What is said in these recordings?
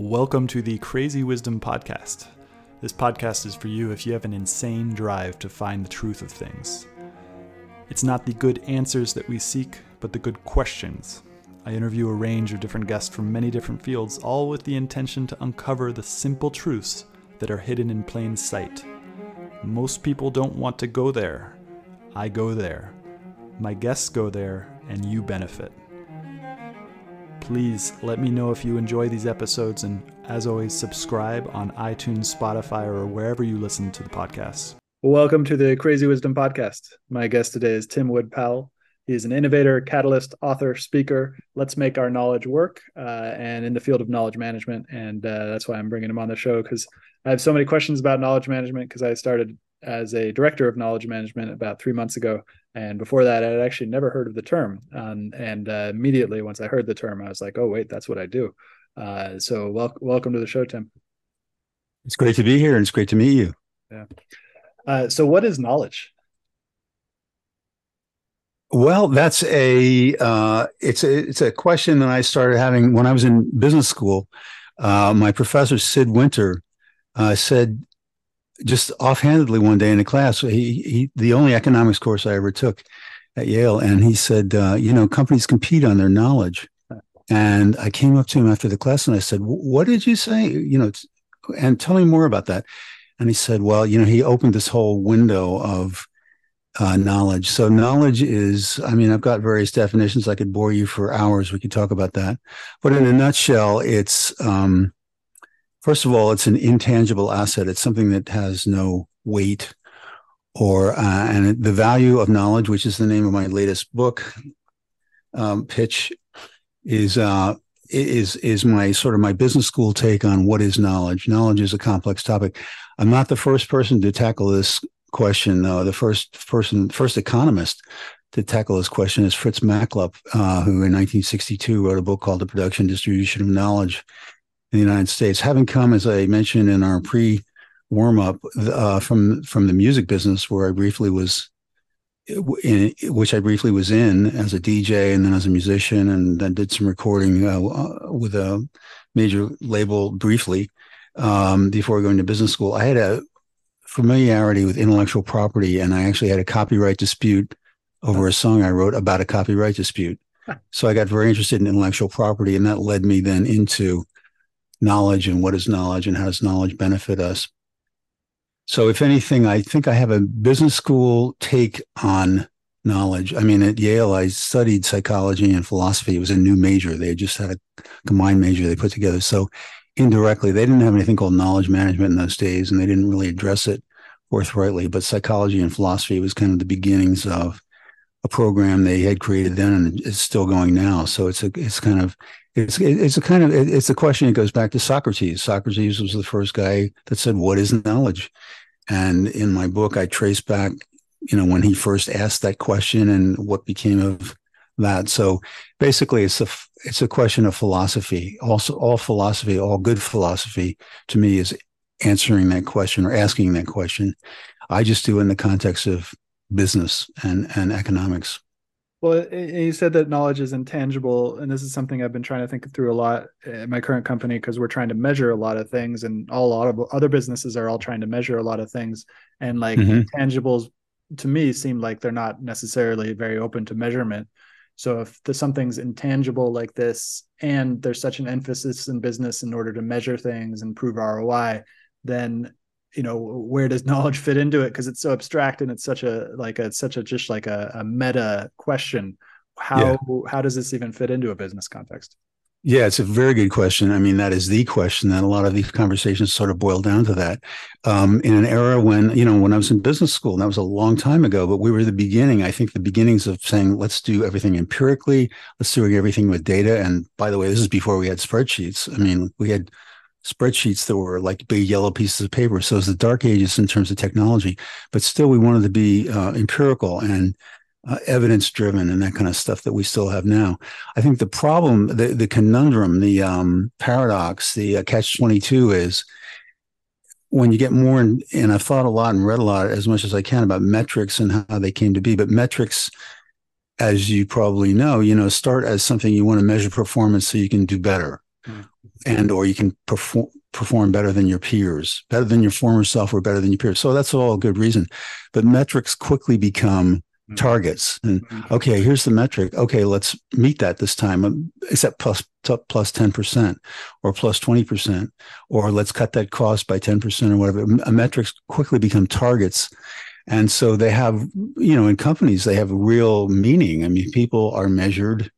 Welcome to the Crazy Wisdom Podcast. This podcast is for you if you have an insane drive to find the truth of things. It's not the good answers that we seek, but the good questions. I interview a range of different guests from many different fields, all with the intention to uncover the simple truths that are hidden in plain sight. Most people don't want to go there. I go there. My guests go there, and you benefit. Please let me know if you enjoy these episodes, and as always, subscribe on iTunes, Spotify, or wherever you listen to the podcast. Welcome to the Crazy Wisdom Podcast. My guest today is Tim Wood Powell. He is an innovator, catalyst, author, speaker. Let's make our knowledge work, uh, and in the field of knowledge management. And uh, that's why I'm bringing him on the show because I have so many questions about knowledge management because I started as a director of knowledge management about three months ago. And before that, I had actually never heard of the term. Um, and uh, immediately, once I heard the term, I was like, oh, wait, that's what I do. Uh, so, wel- welcome to the show, Tim. It's great to be here and it's great to meet you. Yeah. Uh, so, what is knowledge? Well, that's a uh, it's a it's a question that I started having when I was in business school. Uh, my professor Sid Winter uh, said just offhandedly one day in a class, he, he the only economics course I ever took at Yale, and he said, uh, you know, companies compete on their knowledge. And I came up to him after the class and I said, "What did you say? You know, and tell me more about that." And he said, "Well, you know, he opened this whole window of uh, knowledge. So knowledge is, I mean, I've got various definitions. I could bore you for hours. We could talk about that, but in a nutshell, it's um, first of all, it's an intangible asset. It's something that has no weight or uh, and the value of knowledge, which is the name of my latest book um, pitch, is uh, is is my sort of my business school take on what is knowledge. Knowledge is a complex topic. I'm not the first person to tackle this question. Uh, the first person, first economist to tackle this question is Fritz Machlup, uh, who in 1962 wrote a book called The Production Distribution of Knowledge in the United States. Having come, as I mentioned in our pre warm up, uh, from from the music business, where I briefly was, in, which I briefly was in as a DJ and then as a musician, and then did some recording uh, uh, with a major label briefly um, before going to business school. I had a familiarity with intellectual property, and I actually had a copyright dispute over a song I wrote about a copyright dispute. So I got very interested in intellectual property, and that led me then into knowledge and what is knowledge and how does knowledge benefit us. So, if anything, I think I have a business school take on knowledge. I mean, at Yale, I studied psychology and philosophy. It was a new major. They just had a combined major they put together. So, indirectly, they didn't have anything called knowledge management in those days, and they didn't really address it forthrightly. But psychology and philosophy was kind of the beginnings of a program they had created then, and it's still going now. So it's a it's kind of it's it's a kind of it's a question that goes back to Socrates. Socrates was the first guy that said, "What is knowledge?" And in my book, I trace back, you know, when he first asked that question and what became of that. So basically, it's a it's a question of philosophy. Also, all philosophy, all good philosophy, to me, is answering that question or asking that question. I just do in the context of business and and economics. Well, you said that knowledge is intangible, and this is something I've been trying to think through a lot in my current company because we're trying to measure a lot of things, and all, a lot of other businesses are all trying to measure a lot of things, and like mm-hmm. intangibles to me seem like they're not necessarily very open to measurement. So if there's something's intangible like this, and there's such an emphasis in business in order to measure things and prove ROI, then you know where does knowledge fit into it? Because it's so abstract and it's such a like a such a just like a, a meta question. How yeah. how does this even fit into a business context? Yeah it's a very good question. I mean that is the question that a lot of these conversations sort of boil down to that. Um, in an era when you know when i was in business school and that was a long time ago but we were the beginning i think the beginnings of saying let's do everything empirically. Let's do everything with data. And by the way this is before we had spreadsheets. I mean we had spreadsheets that were like big yellow pieces of paper. So it was the dark ages in terms of technology, but still we wanted to be uh, empirical and uh, evidence driven and that kind of stuff that we still have now. I think the problem, the, the conundrum, the um, paradox, the uh, catch 22 is when you get more, in, and I've thought a lot and read a lot as much as I can about metrics and how they came to be, but metrics, as you probably know, you know, start as something you want to measure performance so you can do better. Mm and or you can perform perform better than your peers, better than your former self, or better than your peers. So that's all a good reason. But metrics quickly become Mm-hmm. targets and mm-hmm. okay here's the metric okay let's meet that this time um, except plus plus 10% or plus 20% or let's cut that cost by 10% or whatever metrics quickly become targets and so they have you know in companies they have real meaning i mean people are measured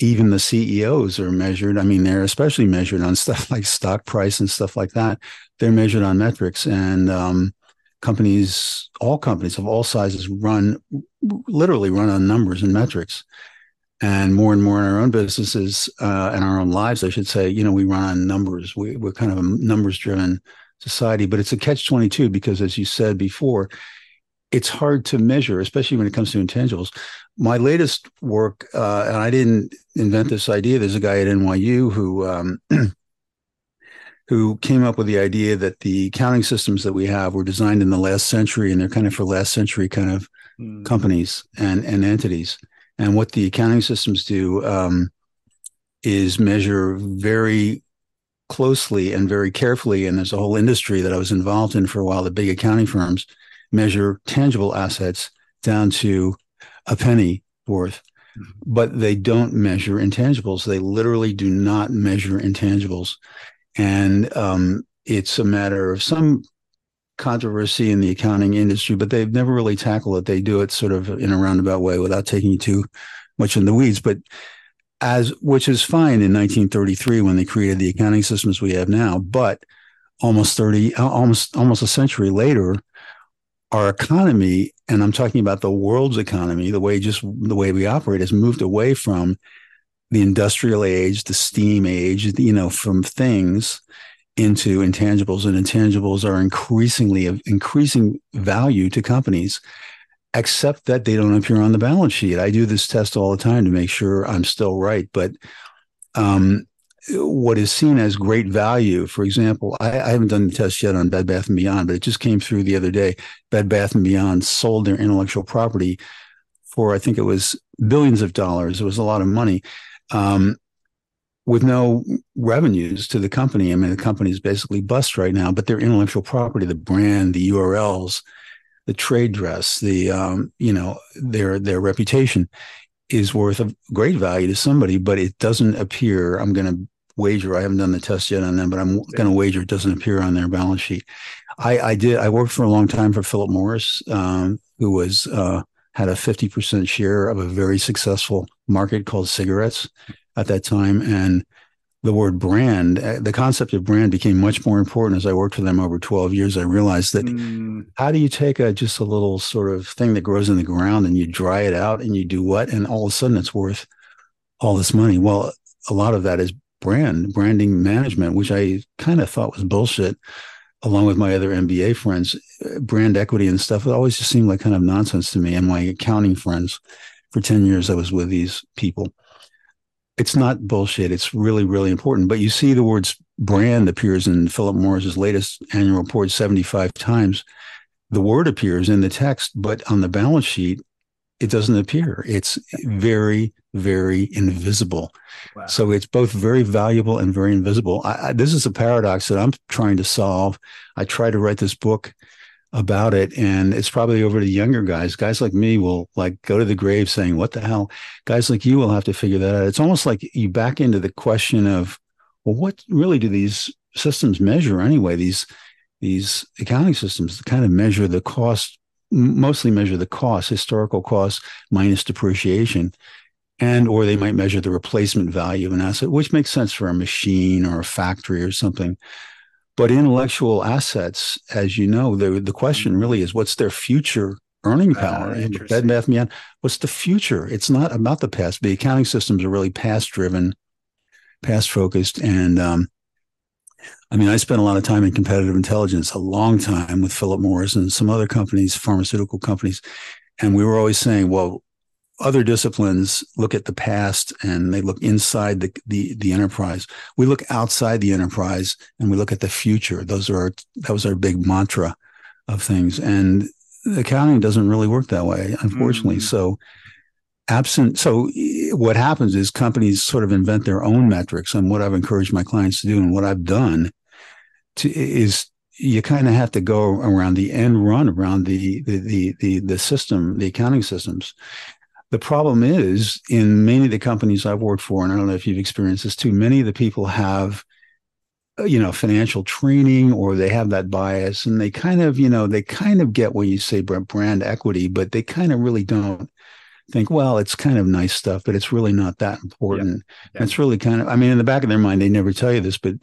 even the CEOs are measured. I mean, they're especially measured on stuff like stock price and stuff like that. They're measured on metrics, and um, companies, all companies of all sizes run literally run on numbers and metrics. And more and more in our own businesses uh, and our own lives, I should say, you know, we run on numbers. We, we're kind of a numbers driven society, but it's a catch 22 because, as you said before, it's hard to measure, especially when it comes to intangibles. My latest work, uh, and I didn't invent this idea. There's a guy at NYU who um, who came up with the idea that the accounting systems that we have were designed in the last century and they're kind of for last century kind of mm. companies and, and entities. And what the accounting systems do um, is measure very closely and very carefully. And there's a whole industry that I was involved in for a while, the big accounting firms measure tangible assets down to a penny worth mm-hmm. but they don't measure intangibles. They literally do not measure intangibles and um, it's a matter of some controversy in the accounting industry, but they've never really tackled it. They do it sort of in a roundabout way without taking you too much in the weeds. But as which is fine in 1933 when they created the accounting systems we have now, but almost 30, almost almost a century later, our economy, and I'm talking about the world's economy, the way just the way we operate, has moved away from the industrial age, the steam age, you know, from things into intangibles, and intangibles are increasingly of increasing value to companies, except that they don't appear on the balance sheet. I do this test all the time to make sure I'm still right, but um, what is seen as great value, for example, I, I, haven't done the test yet on Bed Bath and Beyond, but it just came through the other day. Bed Bath and Beyond sold their intellectual property for I think it was billions of dollars. It was a lot of money um, with no revenues to the company. I mean, the company is basically bust right now, but their intellectual property, the brand, the URLs, the trade dress, the um, you know their their reputation is worth a great value to somebody, but it doesn't appear. I'm going to wager. I haven't done the test yet on them, but I'm going to wager it doesn't appear on their balance sheet. I, I did. I worked for a long time for Philip Morris, um, who was uh, had a 50% share of a very successful market called cigarettes at that time. And the word brand, uh, the concept of brand became much more important as I worked for them over 12 years. I realized that mm. how do you take a just a little sort of thing that grows in the ground and you dry it out and you do what? And all of a sudden it's worth all this money. Well, a lot of that is brand, branding management, which I kind of thought was bullshit along with my other MBA friends, brand equity and stuff, it always just seemed like kind of nonsense to me. And my accounting friends, for 10 years, I was with these people. It's not bullshit. It's really, really important. But you see the words brand appears in Philip Morris's latest annual report 75 times. The word appears in the text, but on the balance sheet, it doesn't appear. It's very, very invisible. Wow. So it's both very valuable and very invisible. I, I, this is a paradox that I'm trying to solve. I try to write this book about it, and it's probably over to younger guys. Guys like me will like go to the grave saying, "What the hell?" Guys like you will have to figure that out. It's almost like you back into the question of, well, what really do these systems measure anyway? These these accounting systems kind of measure the cost mostly measure the cost, historical cost minus depreciation, and or they might measure the replacement value of an asset, which makes sense for a machine or a factory or something. But intellectual assets, as you know, the the question really is what's their future earning ah, power? Uh, Bed Bath Beyond, what's the future? It's not about the past. The accounting systems are really past driven, past focused, and um, I mean, I spent a lot of time in competitive intelligence, a long time with Philip Morris and some other companies, pharmaceutical companies. And we were always saying, well, other disciplines look at the past and they look inside the, the, the enterprise. We look outside the enterprise and we look at the future. Those are our, that was our big mantra of things. And accounting doesn't really work that way, unfortunately. Mm-hmm. So absent so what happens is companies sort of invent their own metrics. And what I've encouraged my clients to do and what I've done to, is you kind of have to go around the end run around the, the, the, the, the system, the accounting systems. The problem is in many of the companies I've worked for, and I don't know if you've experienced this too, many of the people have uh, you know financial training or they have that bias and they kind of you know they kind of get what you say brand equity but they kind of really don't think well it's kind of nice stuff but it's really not that important yeah. Yeah. it's really kind of i mean in the back of their mind they never tell you this but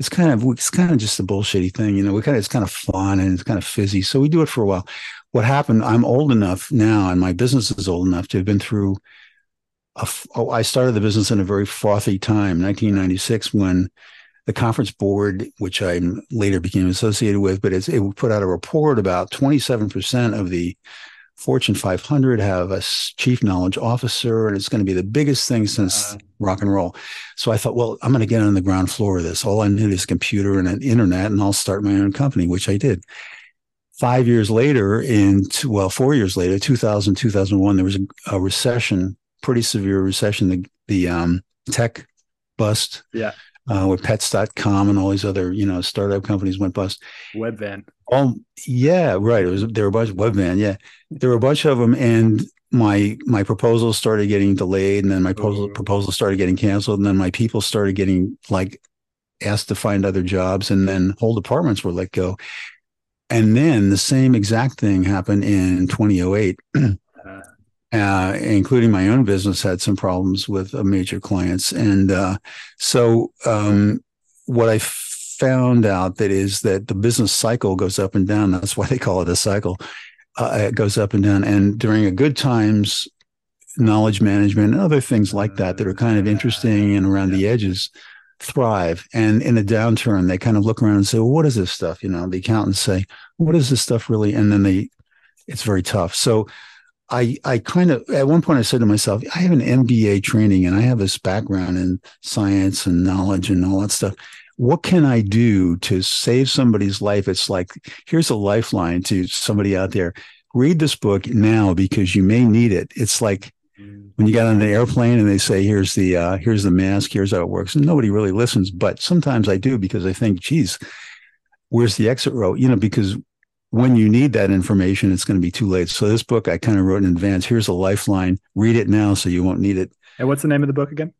it's kind of it's kind of just a bullshitty thing you know we kind of it's kind of fun and it's kind of fizzy so we do it for a while what happened i'm old enough now and my business is old enough to have been through a, oh, I started the business in a very frothy time 1996 when the conference board, which I later became associated with, but it would put out a report about 27% of the Fortune 500 have a chief knowledge officer, and it's going to be the biggest thing since uh, rock and roll. So I thought, well, I'm going to get on the ground floor of this. All I need is a computer and an internet, and I'll start my own company, which I did. Five years later, in well, four years later, 2000, 2001, there was a, a recession, pretty severe recession. The the um, tech bust. Yeah uh, with pets.com and all these other, you know, startup companies went bust. Webvan. Oh, yeah, right. It was there were a bunch of Webvan, yeah. There were a bunch of them and my my proposals started getting delayed and then my proposal proposals started getting canceled and then my people started getting like asked to find other jobs and then whole departments were let go. And then the same exact thing happened in 2008. uh, including my own business, had some problems with uh, major clients. And uh, so, um, what I found out that is that the business cycle goes up and down. That's why they call it a cycle. Uh, it goes up and down. And during a good times, knowledge management and other things like that that are kind of interesting and around the edges thrive. And in a downturn, they kind of look around and say, well, what is this stuff? You know, the accountants say, what is this stuff really? And then they, it's very tough. So I I kind of at one point I said to myself, I have an MBA training and I have this background in science and knowledge and all that stuff. What can I do to save somebody's life? It's like here's a lifeline to somebody out there. Read this book now because you may need it. It's like when you get on the airplane and they say, "Here's the uh, here's the mask. Here's how it works," and nobody really listens. But sometimes I do because I think, "Geez, where's the exit row?" You know, because when you need that information, it's going to be too late. So this book I kind of wrote in advance. Here's a lifeline. Read it now so you won't need it. And what's the name of the book again?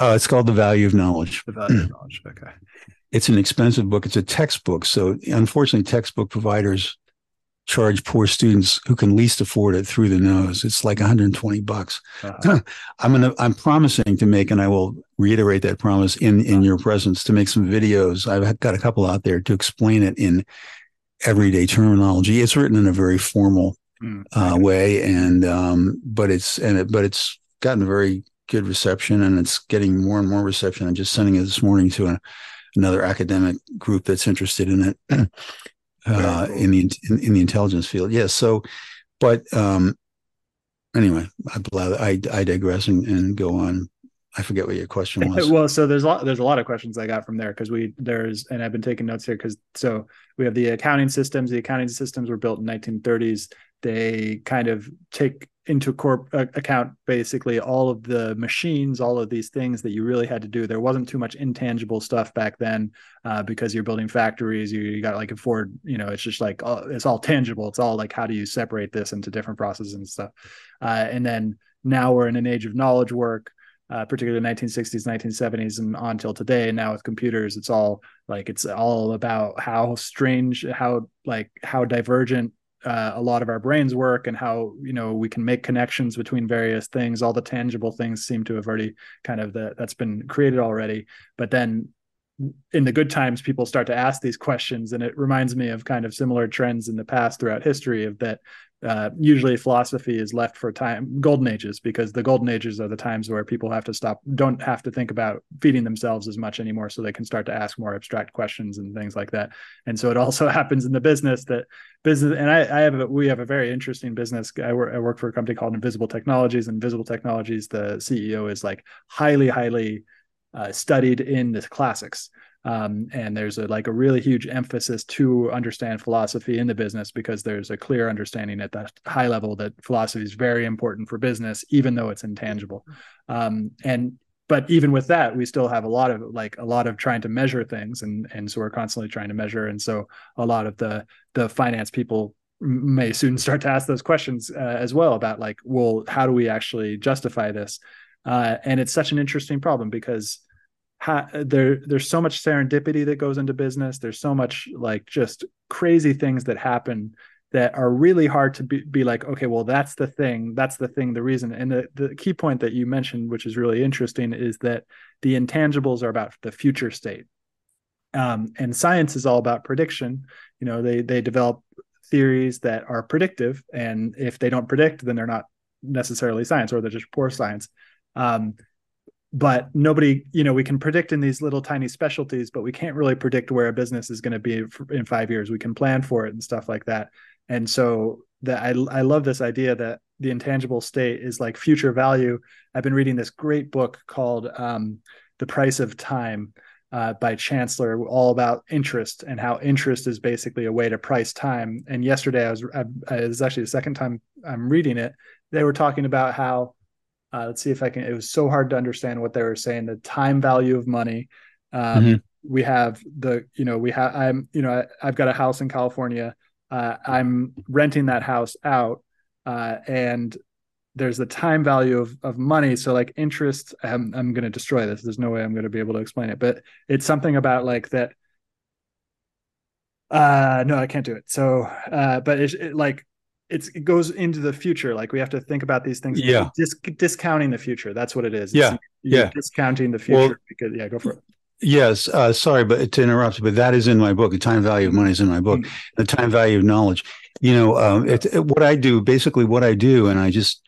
Uh, it's called The Value of Knowledge. The Value of Knowledge. Okay. It's an expensive book. It's a textbook. So unfortunately, textbook providers charge poor students who can least afford it through the nose. It's like 120 bucks. Uh-huh. I'm gonna I'm promising to make, and I will reiterate that promise in in your presence to make some videos. I've got a couple out there to explain it in everyday terminology. It's written in a very formal mm, uh, way, and um, but it's and it, but it's gotten a very good reception, and it's getting more and more reception. I'm just sending it this morning to a, another academic group that's interested in it uh, cool. in the in, in, the intelligence field. Yes, yeah, so but um, anyway, I I, I digress and, and go on. I forget what your question was. well, so there's a lot there's a lot of questions I got from there because we there's and I've been taking notes here because so we have the accounting systems. The accounting systems were built in 1930s. They kind of take into corp uh, account basically all of the machines, all of these things that you really had to do. There wasn't too much intangible stuff back then uh, because you're building factories. You, you got like a Ford, you know, it's just like uh, it's all tangible. It's all like how do you separate this into different processes and stuff. Uh, and then now we're in an age of knowledge work uh, particularly 1960s 1970s and on till today now with computers it's all like it's all about how strange how like how divergent uh, a lot of our brains work and how you know we can make connections between various things. All the tangible things seem to have already kind of the, that's been created already. But then in the good times people start to ask these questions and it reminds me of kind of similar trends in the past throughout history of that uh, usually philosophy is left for time golden ages because the golden ages are the times where people have to stop don't have to think about feeding themselves as much anymore so they can start to ask more abstract questions and things like that. And so it also happens in the business that business and i, I have a, we have a very interesting business. I work, I work for a company called invisible technologies invisible technologies the ceo is like highly highly uh, studied in the classics. Um, and there's a like a really huge emphasis to understand philosophy in the business because there's a clear understanding at that high level that philosophy is very important for business even though it's intangible. Um, and but even with that we still have a lot of like a lot of trying to measure things and and so we're constantly trying to measure. And so a lot of the the finance people may soon start to ask those questions uh, as well about like well how do we actually justify this uh, and it's such an interesting problem because there there's so much serendipity that goes into business. There's so much like just crazy things that happen that are really hard to be, be like okay well that's the thing that's the thing the reason. And the, the key point that you mentioned which is really interesting is that the intangibles are about the future state. Um, and science is all about prediction. You know they they develop theories that are predictive and if they don't predict then they're not necessarily science or they're just poor science um, but nobody you know we can predict in these little tiny specialties but we can't really predict where a business is going to be in five years. We can plan for it and stuff like that. And so that I, I love this idea that the intangible state is like future value. I've been reading this great book called um, the price of time uh, by chancellor all about interest and how interest is basically a way to price time. And yesterday i was I, it was actually the second time i'm reading it. They were talking about how uh, let's see if i can it was so hard to understand what they were saying the time value of money um, mm-hmm. we have the you know we have i'm you know I, have got a house in california uh, I'm renting that house out, uh, and there's the time value of, of money. So like interest, I'm, I'm going to destroy this. There's no way I'm going to be able to explain it, but it's something about like that. Uh, no, I can't do it. So, uh, but it's it, like, it goes into the future. Like we have to think about these things. Yeah. Dis- discounting the future. That's what it is. yeah. yeah. Discounting the future well, because yeah, go for it. Yes, uh, sorry, but to interrupt, but that is in my book. The time value of money is in my book. Mm-hmm. The time value of knowledge. You know, um, it, it, what I do, basically, what I do, and I just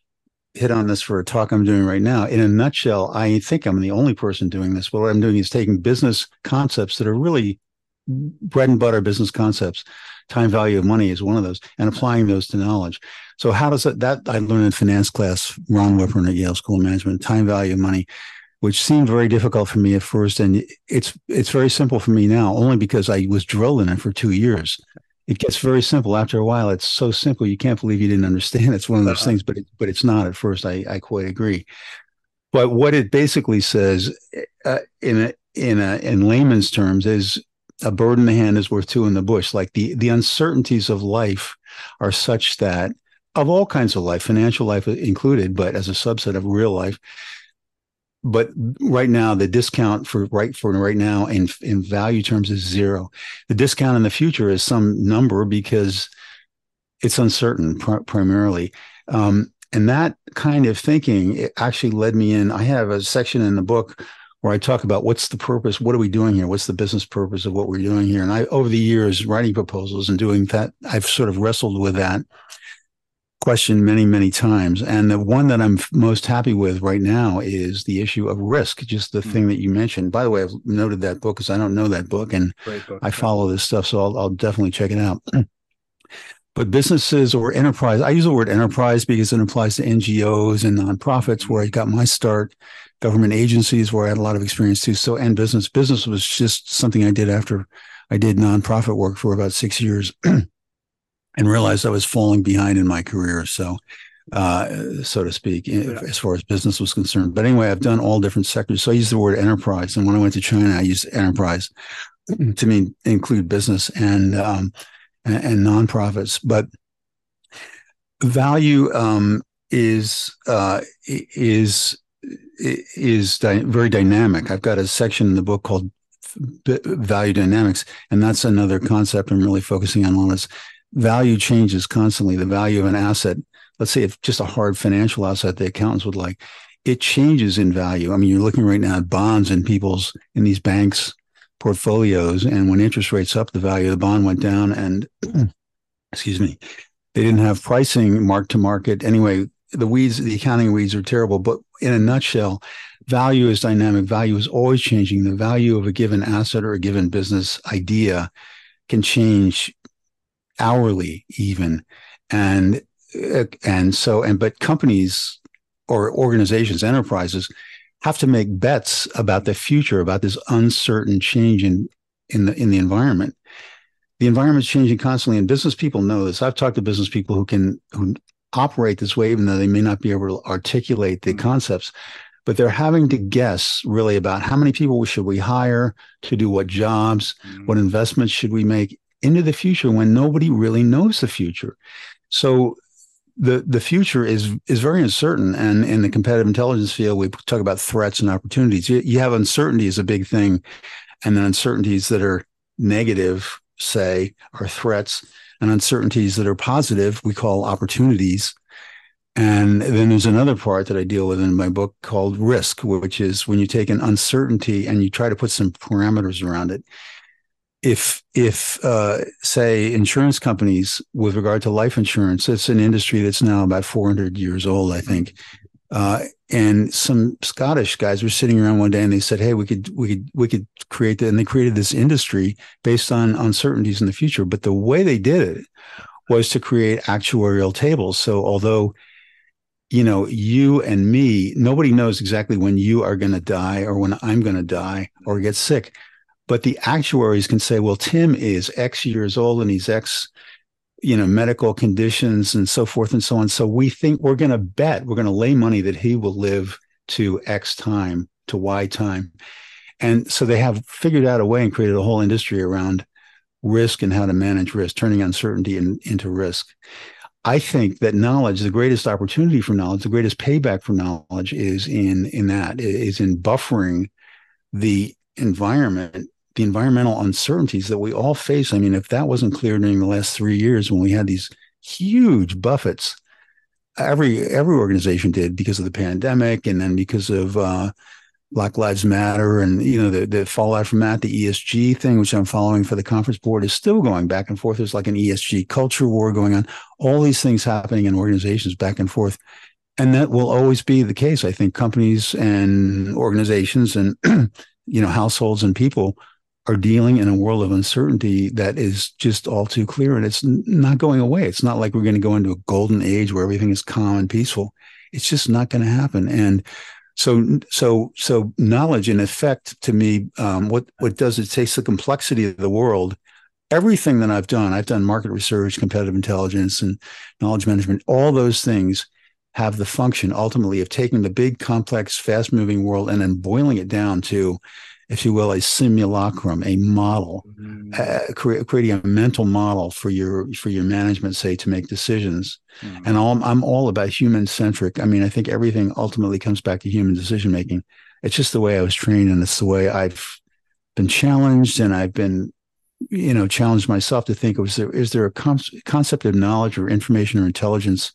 hit on this for a talk I'm doing right now. In a nutshell, I think I'm the only person doing this. But what I'm doing is taking business concepts that are really bread and butter business concepts. Time value of money is one of those, and applying those to knowledge. So, how does that? That I learned in finance class, Ron Whipper at Yale School of Management. Time value of money which seemed very difficult for me at first. And it's it's very simple for me now, only because I was drilled in it for two years. It gets very simple after a while. It's so simple you can't believe you didn't understand. It's one of those uh-huh. things, but it, but it's not at first. I I quite agree. But what it basically says, uh, in a, in a, in layman's terms, is a bird in the hand is worth two in the bush. Like the the uncertainties of life are such that of all kinds of life, financial life included, but as a subset of real life, but right now the discount for right for right now in in value terms is zero. The discount in the future is some number because it's uncertain pr- primarily. Um, and that kind of thinking actually led me in. I have a section in the book where I talk about what's the purpose, what are we doing here, what's the business purpose of what we're doing here. And I, over the years, writing proposals and doing that, I've sort of wrestled with that question many, many times. And the one that I'm most happy with right now is the issue of risk, just the mm-hmm. thing that you mentioned. By the way, I've noted that book because I don't know that book and book. I follow this stuff. So I'll, I'll definitely check it out. but businesses or enterprise, I use the word enterprise because it applies to NGOs and nonprofits where I got my start, government agencies where I had a lot of experience too. So, and business, business was just something I did after I did nonprofit work for about six years. and realized I was falling behind in my career. So, uh, so to speak, yeah. as far as business was concerned. But anyway, I've done all different sectors. So I use the word enterprise. And when I went to China, I used enterprise to mean include business and, um, and, and nonprofits. But value, um, is, uh, is, is dy- very dynamic. I've got a section in the book called value dynamics, and that's another concept I'm really focusing on. On is value changes constantly. The value of an asset, let's say if just a hard financial asset the accountants would like, it changes in value. I mean, you're looking right now at bonds in people's in these banks portfolios, and when interest rates up, the value of the bond went down, and excuse me, they didn't have pricing mark to market. Anyway, the weeds, the accounting weeds are terrible. But in a nutshell, value is dynamic. Value is always changing. The value of a given asset or a given business idea can change hourly even and uh, and so and but companies or organizations enterprises have to make bets about the future, about this uncertain change in in the in the environment. The environment's changing constantly, and business people know this. I've talked to business people who can who operate this way, even though they may not be able to articulate the mm-hmm. concepts. But they're having to guess really about how many people should we hire to do what jobs, mm-hmm. what investments should we make into the future when nobody really knows the future. So the the future is is very uncertain and in the competitive intelligence field we talk about threats and opportunities you, you have uncertainty is a big thing and then uncertainties that are negative say are threats and uncertainties that are positive we call opportunities. And then there's another part that I deal with in my book called risk, which is when you take an uncertainty and you try to put some parameters around it. If if uh, say insurance companies with regard to life insurance it's an industry that's now about 400 years old i think uh, and some scottish guys were sitting around one day and they said hey we could we could we could create that. And they created this industry based on uncertainties in the future. But the way they did it was to create actuarial tables. So although you know you and me nobody knows exactly when you are going to die or when i'm going to die or get sick. But the actuaries can say, well, Tim is X years old and he's X, you know, medical conditions and so forth and so on. So we think we're going to bet, we're going to lay money that he will live to X time, to Y time. And so they have figured out a way and created a whole industry around risk and how to manage risk, turning uncertainty in, into risk. I think that knowledge, the greatest opportunity for knowledge, the greatest payback for knowledge is in in that is in buffering the environment the environmental uncertainties that we all face. I mean, if that wasn't clear during the last three years when we had these huge buffets, every every organization did because of the pandemic, and then because of uh, Black Lives Matter, and you know the the fallout from that, the ESG thing, which I'm following for the conference board, is still going back and forth. There's like an ESG culture war going on. All these things happening in organizations back and forth. And that will always be the case. I think companies and organizations and you know households and people are dealing in a world of uncertainty that is just all too clear and it's not going away. It's not like we're going to go into a golden age where everything is calm and peaceful. It's just not going to happen. And so, so, so knowledge in effect to me, um, what, what does it takes the complexity of the world. Everything that I've done, I've done market research, competitive intelligence and knowledge management, all those things have the function ultimately of taking the big, complex, fast moving world and then boiling it down to if you will, a simulacrum, a model, mm-hmm. uh, cre- creating a mental model for your for your management, say, to make decisions. Mm-hmm. And all, I'm all about human centric. I mean, I think everything ultimately comes back to human decision making. It's just the way I was trained, and it's the way I've been challenged, and I've been, you know, challenged myself to think: was there is there a com- concept of knowledge or information or intelligence?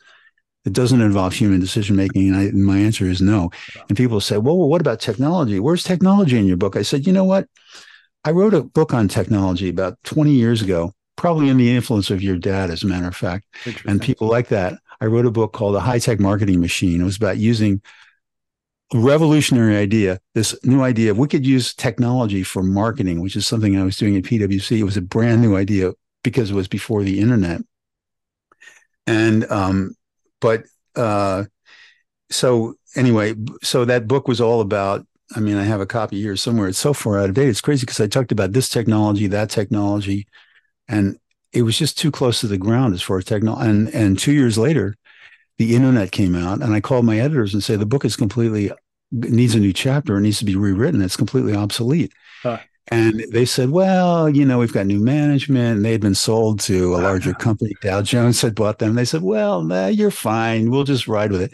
It doesn't involve human decision making. And, and my answer is no. And people say, well, well, what about technology? Where's technology in your book? I said, you know what? I wrote a book on technology about 20 years ago, probably in the influence of your dad, as a matter of fact, and people like that. I wrote a book called The High Tech Marketing Machine. It was about using a revolutionary idea, this new idea. Of we could use technology for marketing, which is something I was doing at PwC. It was a brand new idea because it was before the internet. And um, but uh, so anyway, so that book was all about. I mean, I have a copy here somewhere. It's so far out of date. It's crazy because I talked about this technology, that technology, and it was just too close to the ground as far as technology. And and two years later, the internet came out, and I called my editors and say the book is completely needs a new chapter. It needs to be rewritten. It's completely obsolete. Huh. And they said, well, you know, we've got new management. And they had been sold to a larger company. Dow Jones had bought them. They said, well, nah, you're fine. We'll just ride with it.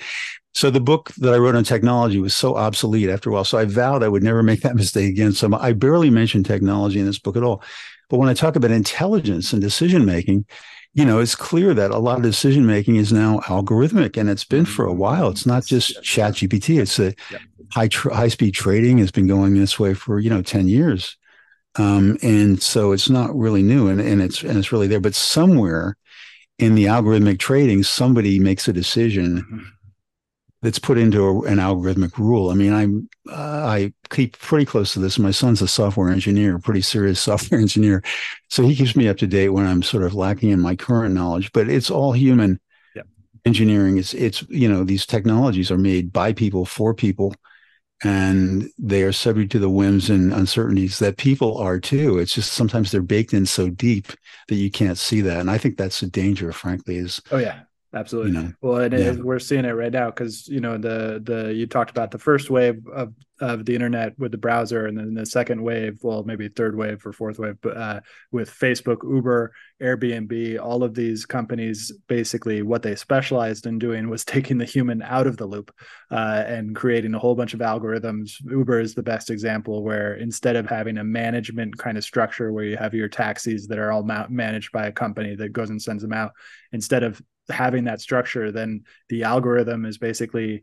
So the book that I wrote on technology was so obsolete after a while. So I vowed I would never make that mistake again. So I barely mentioned technology in this book at all. But when I talk about intelligence and decision making, you know, it's clear that a lot of decision making is now algorithmic, and it's been for a mm-hmm. while. It's not just Chat GPT. It's a high tr- high speed trading has been going this way for you know ten years. Um, and so it's not really new and, and it's and it's really there. But somewhere in the algorithmic trading, somebody makes a decision that's put into a, an algorithmic rule. I mean, I'm uh, I keep pretty close to this. My son's a software engineer, pretty serious software engineer, so he keeps me up to date when I'm sort of lacking in my current knowledge. But it's all human engineering. It's it's you know these technologies are made by people for people and they are subject to the whims and uncertainties that people are too. It's just sometimes they're baked in so deep that you can't see that. And I think that's the danger, frankly, is oh yeah, absolutely. You know, well, and yeah. we're seeing it right now because you know the the you talked about the first wave of of the internet with the browser, and then the second wave, well, maybe third wave or fourth wave, but uh, with Facebook, Uber, Airbnb, all of these companies, basically what they specialized in doing was taking the human out of the loop uh, and creating a whole bunch of algorithms. Uber is the best example where instead of having a management kind of structure where you have your taxis that are all ma- managed by a company that goes and sends them out, instead of having that structure, then the algorithm is basically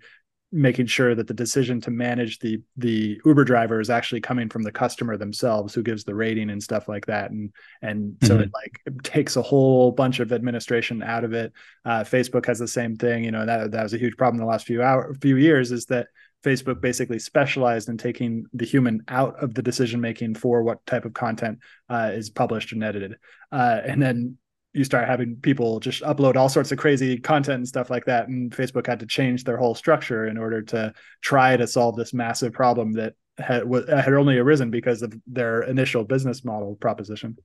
making sure that the decision to manage the the Uber driver is actually coming from the customer themselves who gives the rating and stuff like that. And and so mm-hmm. it like it takes a whole bunch of administration out of it. Uh, Facebook has the same thing you know that that was a huge problem in the last few hour few years is that Facebook basically specialized in taking the human out of the decision making for what type of content uh, is published and edited. Uh, and then you start having people just upload all sorts of crazy content and stuff like that and facebook had to change their whole structure in order to try to solve this massive problem that had, had only arisen because of their initial business model proposition.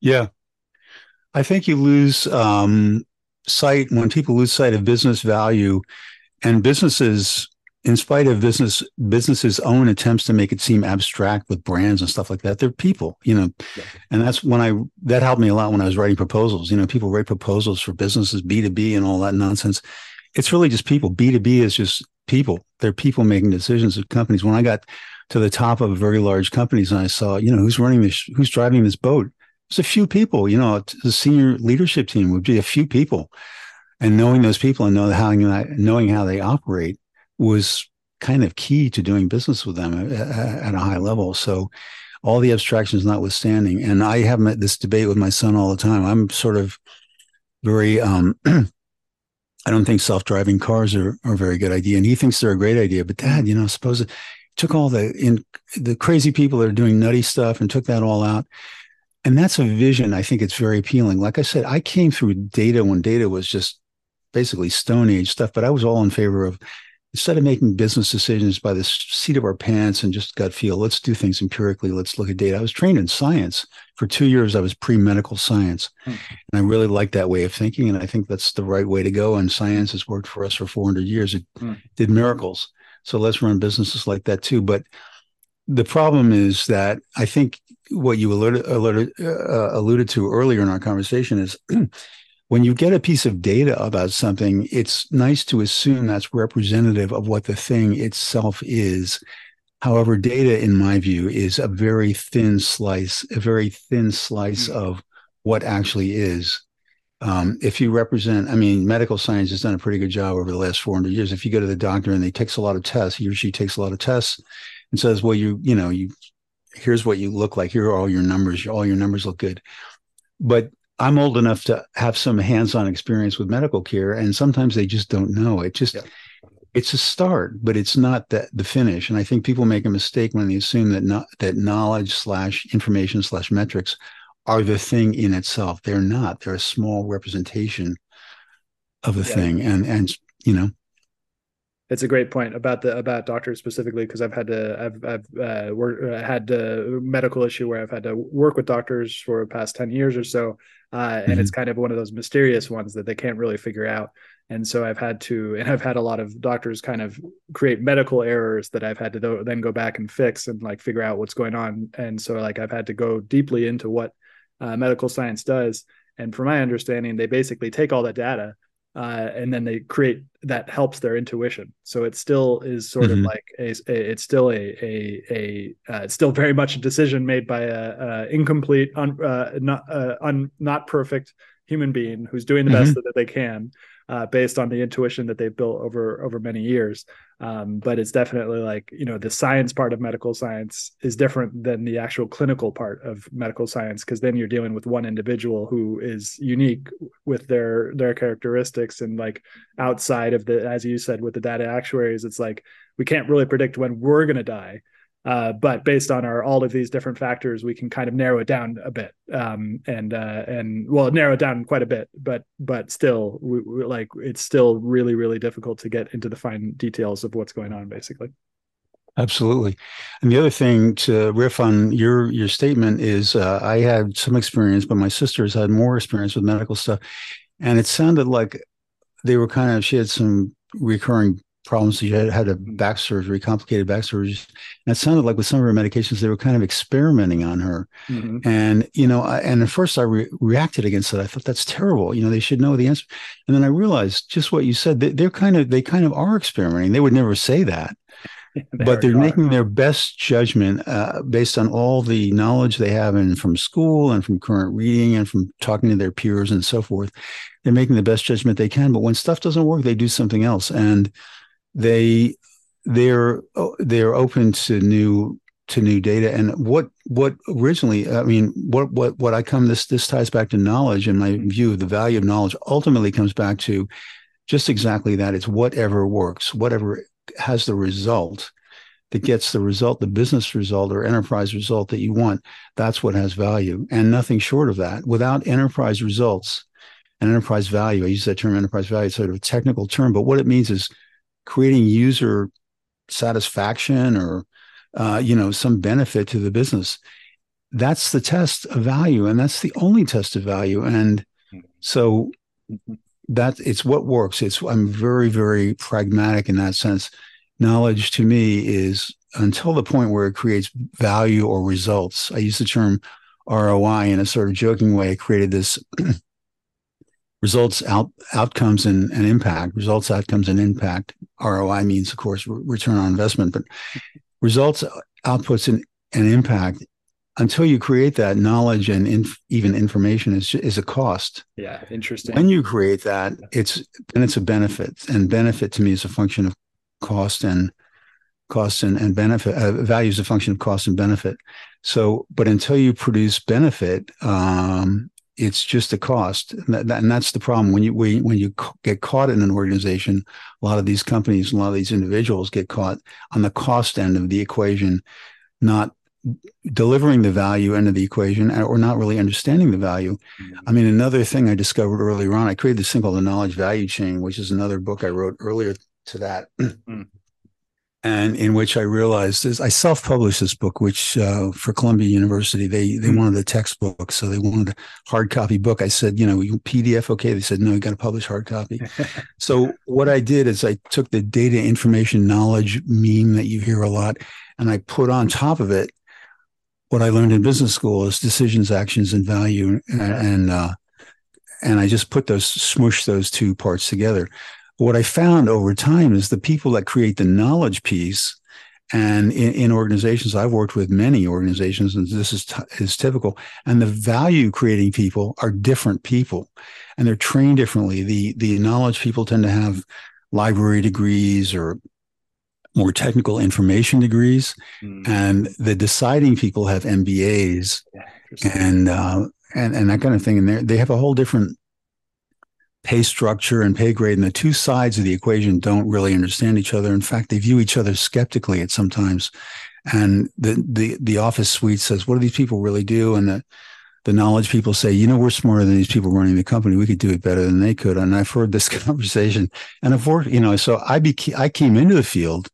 Yeah. I think you lose um, sight when people lose sight of business value and businesses in spite of business businesses own attempts to make it seem abstract with brands and stuff like that they're people you know? Yeah. and that's when i that helped me a lot when i was writing proposals you know? People write proposals for businesses b2b and all that nonsense. It's really just people. B2b is just people. They're people making decisions. At companies when i got to the top of very large companies and i saw you know who's running this who's driving this boat? It's a few people you know? The senior leadership team would be a few people. And knowing those people and know how knowing how they operate was kind of key to doing business with them at a high level. So, all the abstractions notwithstanding, and I have this debate with my son all the time. I'm sort of very, um, I don't think self-driving cars are, are a very good idea, and he thinks they're a great idea. But Dad, you know, suppose it took all the in the crazy people that are doing nutty stuff and took that all out. And that's a vision. I think it's very appealing. Like I said, I came through data when data was just basically Stone Age stuff, but I was all in favor of instead of making business decisions by the seat of our pants and just gut feel, let's do things empirically. Let's look at data. I was trained in science for two years. I was pre medical science. Hmm. And I really like that way of thinking. And I think that's the right way to go. And science has worked for us for 400 years. It hmm. did miracles. So let's run businesses like that too. But the problem is that I think what you alluded, alluded, uh, alluded to earlier in our conversation is when you get a piece of data about something, it's nice to assume that's representative of what the thing itself is. However, data, in my view, is a very thin slice, a very thin slice mm-hmm. of what actually is. Um, if you represent, I mean, medical science has done a pretty good job over the last 400 years. If you go to the doctor and they takes a lot of tests, he or she takes a lot of tests and says, well, you, you know, you, here's what you look like. Here are all your numbers. All your numbers look good. But I'm old enough to have some hands-on experience with medical care, and sometimes they just don't know. It just yeah. it's a start, but it's not the the finish. And I think people make a mistake when they assume that not, that knowledge slash information slash metrics are the thing in itself. They're not. They're a small representation of the yeah. thing, and and you know it's a great point about the about doctors specifically because I've had to I've I've uh, worked uh, had a medical issue where I've had to work with doctors for the past ten years or so, uh, and mm-hmm. it's kind of one of those mysterious ones that they can't really figure out. And so I've had to, and I've had a lot of doctors kind of create medical errors that I've had to then go back and fix and like figure out what's going on. And so like I've had to go deeply into what uh, medical science does. And from my understanding, they basically take all that data uh, and then they create that helps their intuition. So it still is sort mm-hmm. of like a, a, it's still a a a uh, it's still very much a decision made by a, a incomplete, un, uh, not uh, un, not perfect human being who's doing the mm-hmm. best that they can uh, based on the intuition that they've built over over many years. Um, but it's definitely like you know the science part of medical science is different than the actual clinical part of medical science because then you're dealing with one individual who is unique with their their characteristics and like outside of the as you said with the data actuaries, it's like we can't really predict when we're going to die uh, but based on our all of these different factors, we can kind of narrow it down a bit, um, and uh, and well, narrow it down quite a bit. But but still, we, we, like it's still really really difficult to get into the fine details of what's going on, basically. Absolutely. And the other thing to riff on your your statement is uh, I had some experience, but my sisters had more experience with medical stuff, and it sounded like they were kind of she had some recurring problems. She had had a back surgery, complicated back surgery, and it sounded like with some of her medications they were kind of experimenting on her. Mm-hmm. And you know, I, and at first I re- reacted against it. I thought that's terrible. You know, they should know the answer. And then I realized just what you said. They, they're kind of they kind of are experimenting. They would never say that but they're making their best judgment uh, based on all the knowledge they have in from school and from current reading and from talking to their peers and so forth. They're making the best judgment they can, but when stuff doesn't work, they do something else, and they they're oh, they're open to new to new data. And what what originally, I mean, what what what I come this this ties back to knowledge and my view the value of knowledge. Ultimately, comes back to just exactly that. It's whatever works, whatever has the result that gets the result, the business result or enterprise result that you want, that's what has value and nothing short of that. Without enterprise results and enterprise value, I use that term enterprise value, it's sort of a technical term, but what it means is creating user satisfaction or uh, you know some benefit to the business. That's the test of value, and that's the only test of value. And so mm-hmm that it's what works. It's I'm very very pragmatic in that sense. Knowledge to me is until the point where it creates value or results. I use the term ROI in a sort of joking way. I created this results out outcomes and, and impact results outcomes and impact roi means of course return on investment but results outputs and, and impact until you create that knowledge and inf- even information is is a cost. Yeah, interesting. When you create that, it's and it's a benefit, and benefit to me is a function of cost and cost and, and benefit. Uh, value is a function of cost and benefit. So, but until you produce benefit, um, it's just a cost, and, that, and that's the problem. When you when, when you get caught in an organization, a lot of these companies, a lot of these individuals get caught on the cost end of the equation, not delivering the value end of the equation or not really understanding the value. Mm-hmm. I mean, another thing I discovered earlier on, I created this thing called the knowledge value chain, which is another book I wrote earlier to that. Mm-hmm. And in which I realized is I self-published this book, which uh, for Columbia University they they mm-hmm. wanted the textbook, so they wanted a hard copy book. I said, you know, PDF, okay? They said, no, you got to publish hard copy. so what I did is I took the data, information, knowledge meme that you hear a lot, and I put on top of it what I learned in business school is decisions, actions, and value, and and, uh, and I just put those smush those two parts together. What I found over time is the people that create the knowledge piece, and in, in organizations, I've worked with many organizations, and this is t- is typical. And the value creating people are different people, and they're trained differently. The the knowledge people tend to have library degrees or more technical information degrees, mm. and the deciding people have MBAs yeah, and uh, and and that kind of thing. And they they have a whole different pay structure and pay grade, and the two sides of the equation don't really understand each other. In fact, they view each other skeptically at sometimes. And the the the office suite says, "What do these people really do?" And the the knowledge people say, you know, we're smarter than these people running the company. We could do it better than they could. And I've heard this conversation and I've worked, you know, so I became, I came into the field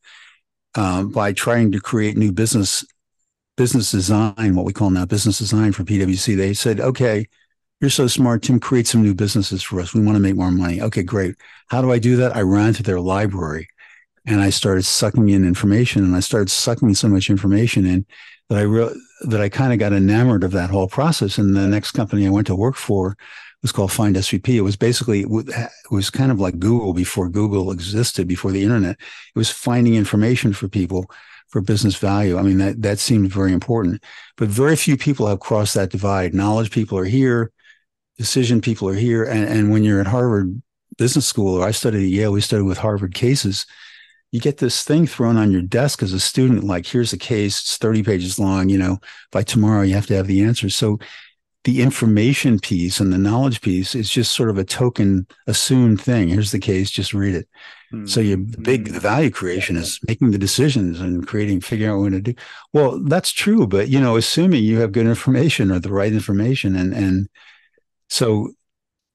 um, by trying to create new business business design, what we call now business design for PwC. They said, okay, you're so smart, Tim, create some new businesses for us. We want to make more money. Okay, great. How do I do that? I ran to their library and I started sucking in information and I started sucking so much information in that I re- that I kind of got enamored of that whole process. And the next company I went to work for was called Find SVP. It was basically it was kind of like Google before Google existed, before the internet. It was finding information for people for business value. I mean that that seemed very important, but very few people have crossed that divide. Knowledge people are here, decision people are here, and and when you're at Harvard Business School or I studied at Yale, we studied with Harvard cases. You get this thing thrown on your desk as a student, like here's a case, it's 30 pages long. You know, by tomorrow you have to have the answers. So the information piece and the knowledge piece is just sort of a token assumed thing. Here's the case, just read it. Mm-hmm. So your big the value creation yeah. is making the decisions and creating, figuring out what to do. Well, that's true, but you know, assuming you have good information or the right information, and and so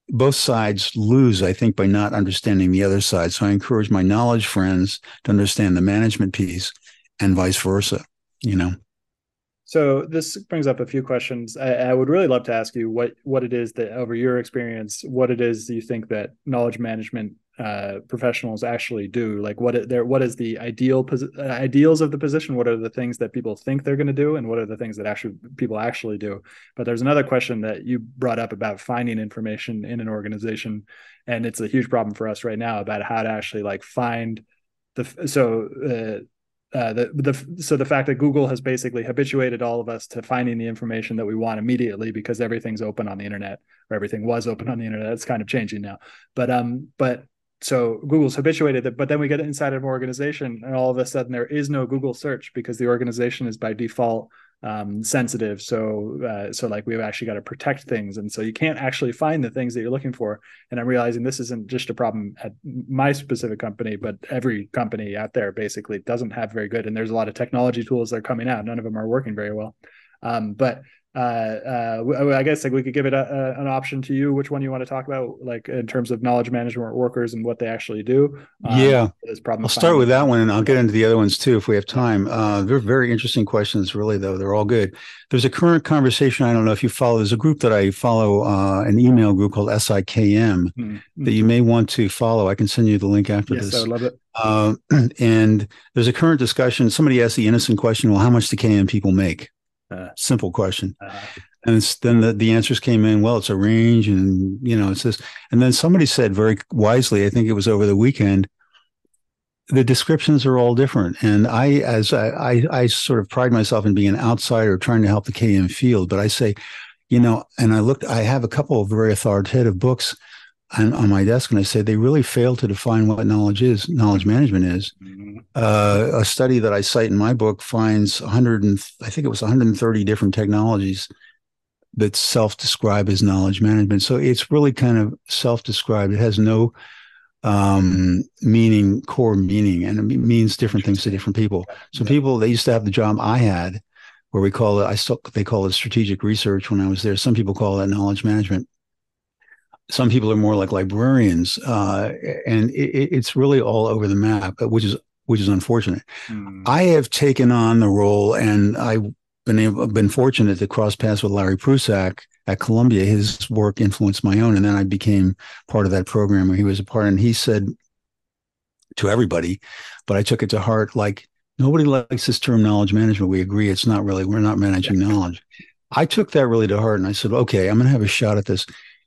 both sides lose, I think, by not understanding the other side. So I encourage my knowledge friends to understand the management piece and vice versa. You know. So this brings up a few questions. I, I, would really love to ask you what what it is that, over your experience, what it is you think that knowledge management uh, professionals actually do. Like, what there, what is the ideal posi- uh, ideals of the position? What are the things that people think they're going to do, and what are the things that actually people actually do? But there's another question that you brought up about finding information in an organization, and it's a huge problem for us right now about how to actually like find the so. Uh, uh, the, the so the fact that Google has basically habituated all of us to finding the information that we want immediately because everything's open on the internet or everything was open on the internet. It's kind of changing now, but um, but so Google's habituated it, but then we get inside of an organization and all of a sudden there is no Google search because the organization is by default um, sensitive. So, uh, so like we've actually got to protect things, and so you can't actually find the things that you're looking for. And I'm realizing this isn't just a problem at my specific company, but every company out there basically doesn't have very good. And there's a lot of technology tools that are coming out. None of them are working very well. Um, but uh, uh, I guess like we could give it a, a, an option to you, which one you want to talk about, like in terms of knowledge management workers and what they actually do. Um, yeah, I'll start with that one, and I'll get into the other ones too if we have time. Uh, they're very interesting questions, really, though. They're all good. There's a current conversation. I don't know if you follow. There's a group that I follow, uh, an email group called SIKM mm-hmm. that you may want to follow. I can send you the link after yes, this. I would love it. Uh, and there's a current discussion. Somebody asked the innocent question, "Well, how much do KM people make?" Uh, Simple question. Uh-huh. And then the, the answers came in, well, it's a range and, you know, it's this. And then somebody said very wisely, I think it was over the weekend, the descriptions are all different. And I, as I, I, I sort of pride myself in being an outsider trying to help the KM field, but I say, you know, and I looked, I have a couple of very authoritative books on, on my desk and I say they really fail to define what knowledge is, knowledge management is. Mm-hmm. Uh, a study that I cite in my book finds 100 and I think it was 130 different technologies that self-describe as knowledge management. So it's really kind of self-described. It has no um, meaning, core meaning, and it means different things to different people. So people they used to have the job I had, where we call it, I still they call it strategic research when I was there. Some people call it knowledge management some people are more like librarians, uh, and it, it's really all over the map, which is which is unfortunate. Mm. I have taken on the role, and I've been able, been fortunate to cross paths with Larry Prusak at Columbia. His work influenced my own, and then I became part of that program where he was a part. And he said to everybody, but I took it to heart, like nobody likes this term knowledge management. We agree it's not really. We're not managing knowledge. I took that really to heart, and I said, okay, I'm going to have a shot at this.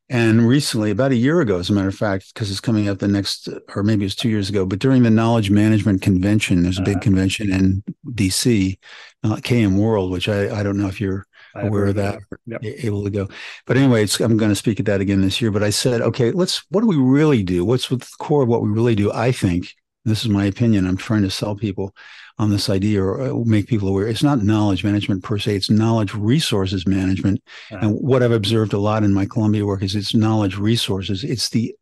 And recently, about a year ago, as a matter of fact, because it's coming up the next, or maybe it's two years ago, but during the Knowledge Management Convention, there's a big uh, convention in DC, uh, KM World, which I, I don't know if you're aware of that, yep. able to go. But anyway, I'm going to speak at that again this year. But I said, okay, let's, what do we really do? What's the core of what we really do? I think, this is my opinion, I'm trying to sell people on this idea or uh, make people aware. It's not knowledge management per se, it's knowledge resources management. And what I've observed a lot in my Columbia work is it's knowledge resources. It's the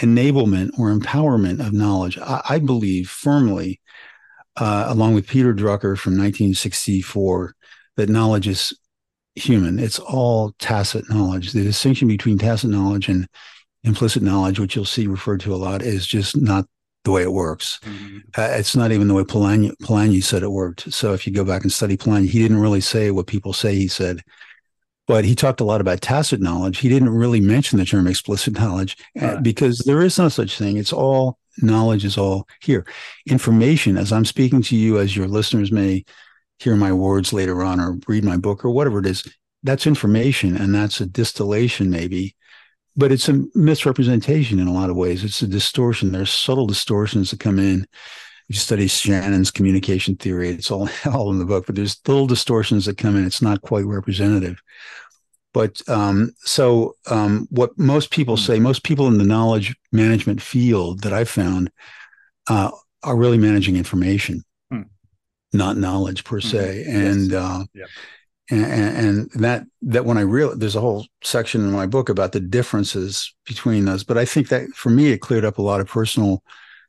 enablement or empowerment of knowledge. I, I believe firmly, uh, along with Peter Drucker from 1964, that knowledge is human. It's all tacit knowledge. The distinction between tacit knowledge and implicit knowledge, which you'll see referred to a lot, is just not the way it works. Mm-hmm. Uh, it's not even the way Polanyi, Polanyi said it worked. So if you go back and study Polanyi, he didn't really say what people say he said, but he talked a lot about tacit knowledge. He didn't really mention the term explicit knowledge uh, because there is no such thing. It's all knowledge is all here. Information, as I'm speaking to you, as your listeners may hear my words later on or read my book or whatever it is, that's information and that's a distillation maybe but it's a misrepresentation in a lot of ways. It's a distortion. There's subtle distortions that come in. If you study Shannon's communication theory, it's all, all in the book, but there's little distortions that come in. It's not quite representative. But um, so, um, what most people say, most people in the knowledge management field that I've found uh, are really managing information, hmm. not knowledge per se. Mm-hmm. And yes. uh, yep and, and that that when I real there's a whole section in my book about the differences between those. But I think that for me it cleared up a lot of personal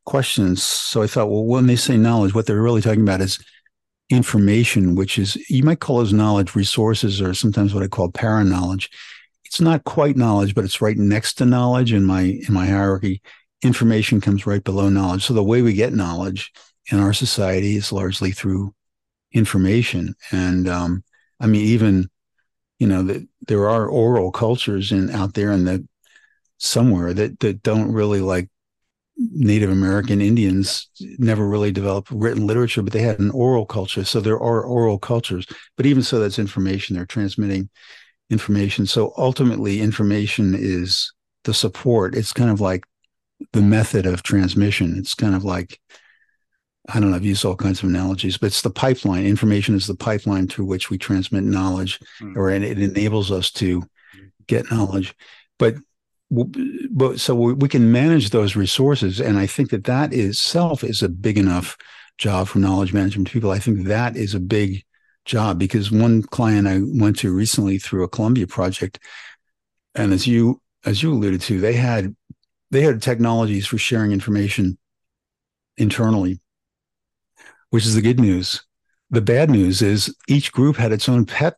questions. So I thought, well, when they say knowledge, what they're really talking about is information, which is you might call those knowledge resources or sometimes what I call para knowledge. It's not quite knowledge, but it's right next to knowledge in my in my hierarchy. Information comes right below knowledge. So the way we get knowledge in our society is largely through information. And um, I mean, even you know that there are oral cultures in out there in the somewhere that that don't really like Native American Indians never really developed written literature, but they had an oral culture. So there are oral cultures, but even so, that's information. They're transmitting information. So ultimately, information is the support. It's kind of like the method of transmission. It's kind of like, I don't know, I've used all kinds of analogies, but it's the pipeline. Information is the pipeline through which we transmit knowledge, mm. or it enables us to get knowledge. But but so we can manage those resources and i think that that itself is a big enough job for knowledge management people i think that is a big job because one client i went to recently through a columbia project and as you as you alluded to they had they had technologies for sharing information internally which is the good news the bad news is each group had its own pet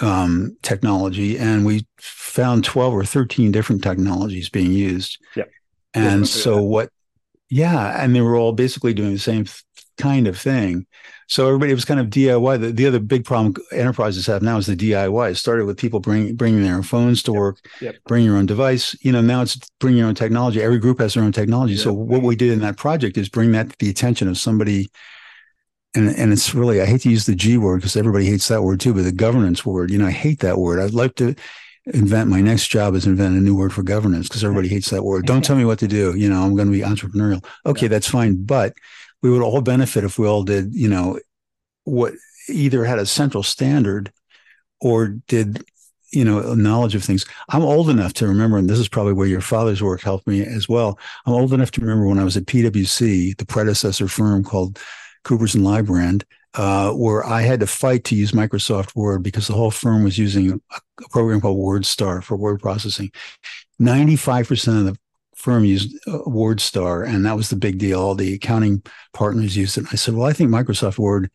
um, technology, and we found 12 or 13 different technologies being used. Yeah. And so, what, yeah, and they were all basically doing the same kind of thing. So everybody was kind of DIY. The, the other big problem enterprises have now is the DIY. It started with people bringing bringing their own phones to work, yep. bring your own device. You know, now it's bring your own technology. Every group has their own technology. Yep. So what we did in that project is bring that to the attention of somebody and and it's really I hate to use the G word because everybody hates that word too, but the governance word, you know, I hate that word. I'd like to invent my next job is invent a new word for governance because everybody hates that word. Don't tell me what to do. You know, I'm going to be entrepreneurial. Okay, that's fine, but we would all benefit if we all did, you know, what either had a central standard or did you know knowledge of things i'm old enough to remember and this is probably where your father's work helped me as well i'm old enough to remember when i was at pwc the predecessor firm called Coopers and Lybrand, uh, where I had to fight to use Microsoft Word because the whole firm was using a, program called WordStar for word processing. 95% of the firm used uh, WordStar, and that was the big deal. All the accounting partners used it. And I said, Well, I think Microsoft Word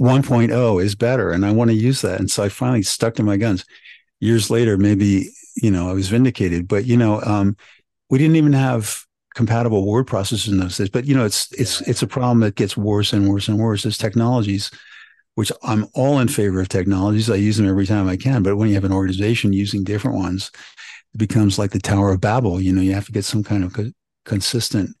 1.0 is better, and I want to use that. And so I finally stuck to my guns. Years later, maybe, you know, I was vindicated, but, you know, um, we didn't even have compatible word processors in those days. But you know, it's it's it's a problem that gets worse and worse and worse as technologies, which I'm all in favor of technologies. I use them every time I can. But when you have an organization using different ones, it becomes like the Tower of Babel. You know, you have to get some kind of co- consistent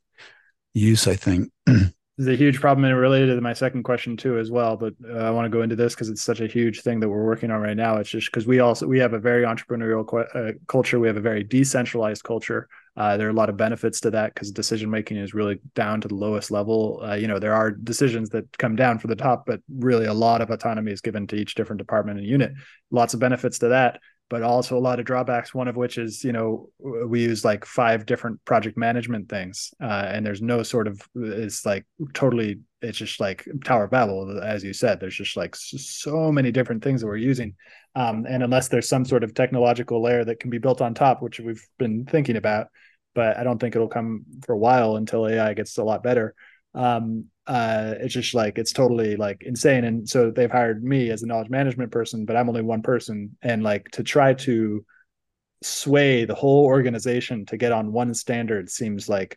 use. I think. is a huge problem and related to my second question too as well but uh, i want to go into this because it's such a huge thing that we're working on right now it's just because we also we have a very entrepreneurial uh, culture we have a very decentralized culture uh, there are a lot of benefits to that because decision making is really down to the lowest level. Uh, you know, there are decisions that come down from the top, but really a lot of autonomy is given to each different department and unit. Lots of benefits to that, but also a lot of drawbacks. One of which is, you know, we use like five different project management things, uh, and there's no sort of it's like totally. It's just like Tower Babel, as you said. There's just like so many different things that we're using, um, and unless there's some sort of technological layer that can be built on top, which we've been thinking about, but I don't think it'll come for a while until AI gets a lot better. Um, uh, it's just like it's totally like insane. And so they've hired me as a knowledge management person, but I'm only one person, and like to try to sway the whole organization to get on one standard seems like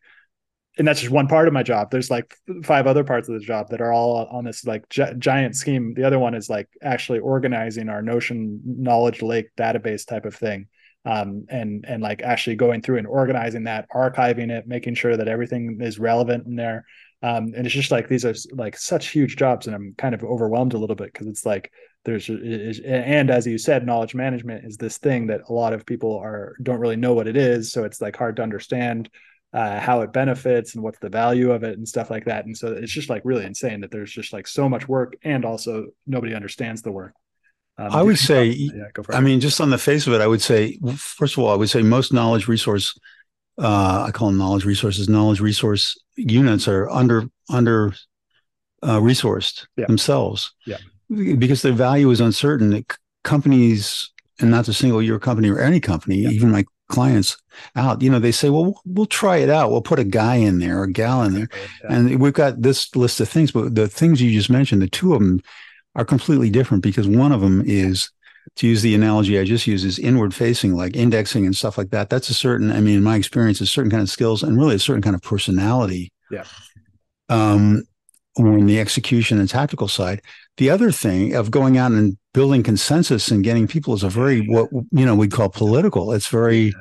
and that's just one part of my job there's like five other parts of the job that are all on this like gi- giant scheme the other one is like actually organizing our notion knowledge lake database type of thing um, and and like actually going through and organizing that, archiving it, making sure that everything is relevant in there. Um, and it's just like these are like such huge jobs, and I'm kind of overwhelmed a little bit because it's like there's and as you said, knowledge management is this thing that a lot of people are don't really know what it is, so it's like hard to understand uh, how it benefits and what's the value of it and stuff like that. And so it's just like really insane that there's just like so much work and also nobody understands the work. Um, I would say, yeah, I mean, just on the face of it, I would say, first of all, I would say most knowledge resource, uh, I call them knowledge resources, knowledge resource units are under under uh, resourced yeah. themselves. Yeah. Because their value is uncertain. Companies, and not to single your company or any company, yeah. even my clients out, you know, they say, well, we'll try it out. We'll put a guy in there, or a gal in there. And we've got this list of things, but the things you just mentioned, the two of them are completely different because one of them is to use the analogy I just used is inward facing, like indexing and stuff like that. That's a certain, I mean, in my experience, a certain kind of skills and really a certain kind of personality. Yeah. um, or in the execution and tactical side. The other thing of going out and building consensus and getting people is a very what you know we'd call political. It's very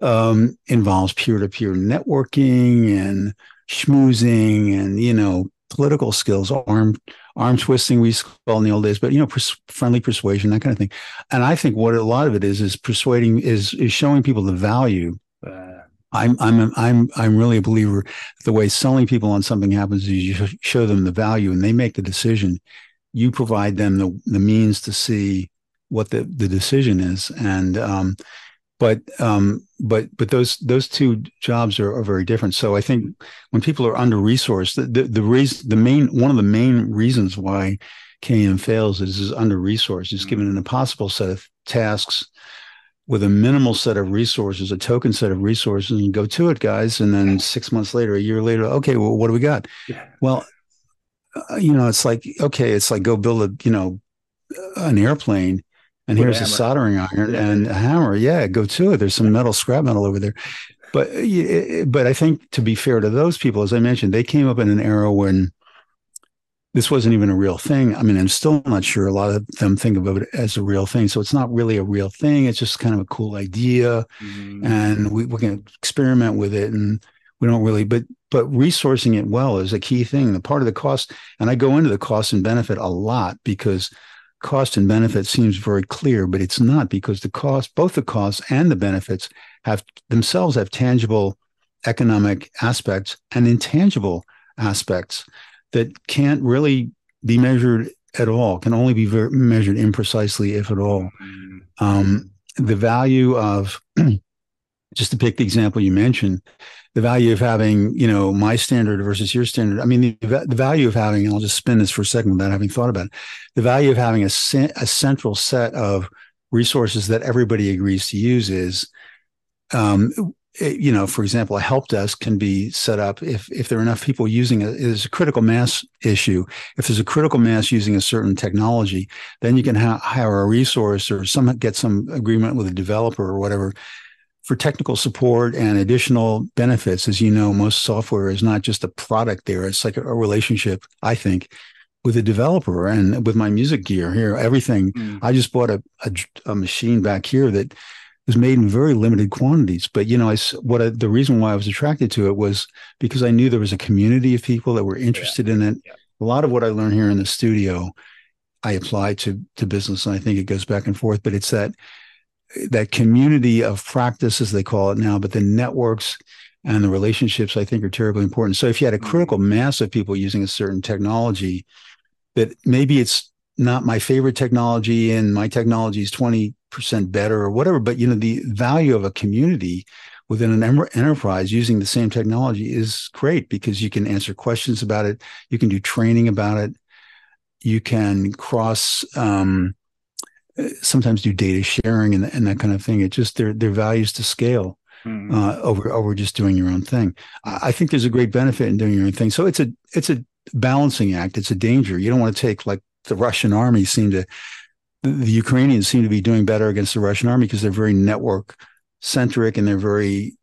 um, involves peer to peer networking and schmoozing and you know political skills, arm arm twisting we used to call in the old days, but you know pers- friendly persuasion that kind of thing. And I think what a lot of it is is persuading is is showing people the value. Uh, I'm I'm I'm I'm really a believer. The way selling people on something happens is you show them the value and they make the decision. You provide them the the means to see what the the decision is, and um, but um, but but those those two jobs are, are very different. So I think when people are under resourced, the, the the reason the main one of the main reasons why KM fails is is under resourced. It's given an impossible set of tasks with a minimal set of resources, a token set of resources, and go to it, guys. And then six months later, a year later, okay, well, what do we got? Yeah. Well, uh, you know, it's like okay, it's like go build a you know an airplane, and here's a, a, soldering iron and a hammer. Yeah, go to it. There's some metal, scrap metal over there. But uh, uh, uh, but I think to be fair to those people, as I mentioned, they came up in an era when this wasn't even a real thing. I mean, I'm still not sure a lot of them think of it as a real thing. So it's not really a real thing. It's just kind of a cool idea. Mm-hmm. And we, we can experiment with it and we don't really, but but resourcing it well is a key thing. The part of the cost, and I go into the cost and benefit a lot because cost and benefit seems very clear, but it's not because the cost, both the costs and the benefits have themselves have tangible economic aspects and intangible aspects that can't really be measured at all, can only be ver- measured imprecisely, if at all. Mm-hmm. Um, the value of, just to pick the example you mentioned, the value of having, you know, my standard versus your standard. I mean, the, the value of having, and I'll just spin this for a second without having thought about it, the value of having a, a central set of resources that everybody agrees to use is um, you know, for example, a help desk can be set up if if there are enough people using it. There's a critical mass issue. If there's a critical mass using a certain technology, then you can ha- hire a resource or some get some agreement with a developer or whatever for technical support and additional benefits. As you know, most software is not just a product. There, it's like a, a relationship. I think with a developer and with my music gear here, everything. Mm. I just bought a, a, a machine back here that was made in very limited quantities. But you know, I what I, the reason why I was attracted to it was because I knew there was a community of people that were interested yeah. in it. Yeah. A lot of what I learned here in the studio, I apply to to business, and I think it goes back and forth. But it's that that community of practice, as they call it now, but the networks and the relationships I think are terribly important. So if you had a critical mm-hmm. mass of people using a certain technology, that maybe it's not my favorite technology and my technology is 20 percent better or whatever. But you know, the value of a community within an enterprise using the same technology is great because you can answer questions about it, you can do training about it, you can cross. Um, sometimes do data sharing and, and that kind of thing. It just their their values to scale mm-hmm. uh, over over just doing your own thing. I, I think there's a great benefit in doing your own thing. So it's a it's a balancing act. It's a danger. You don't want to take like the Russian army seem to the Ukrainians seem to be doing better against the Russian army because they're very network centric and they're very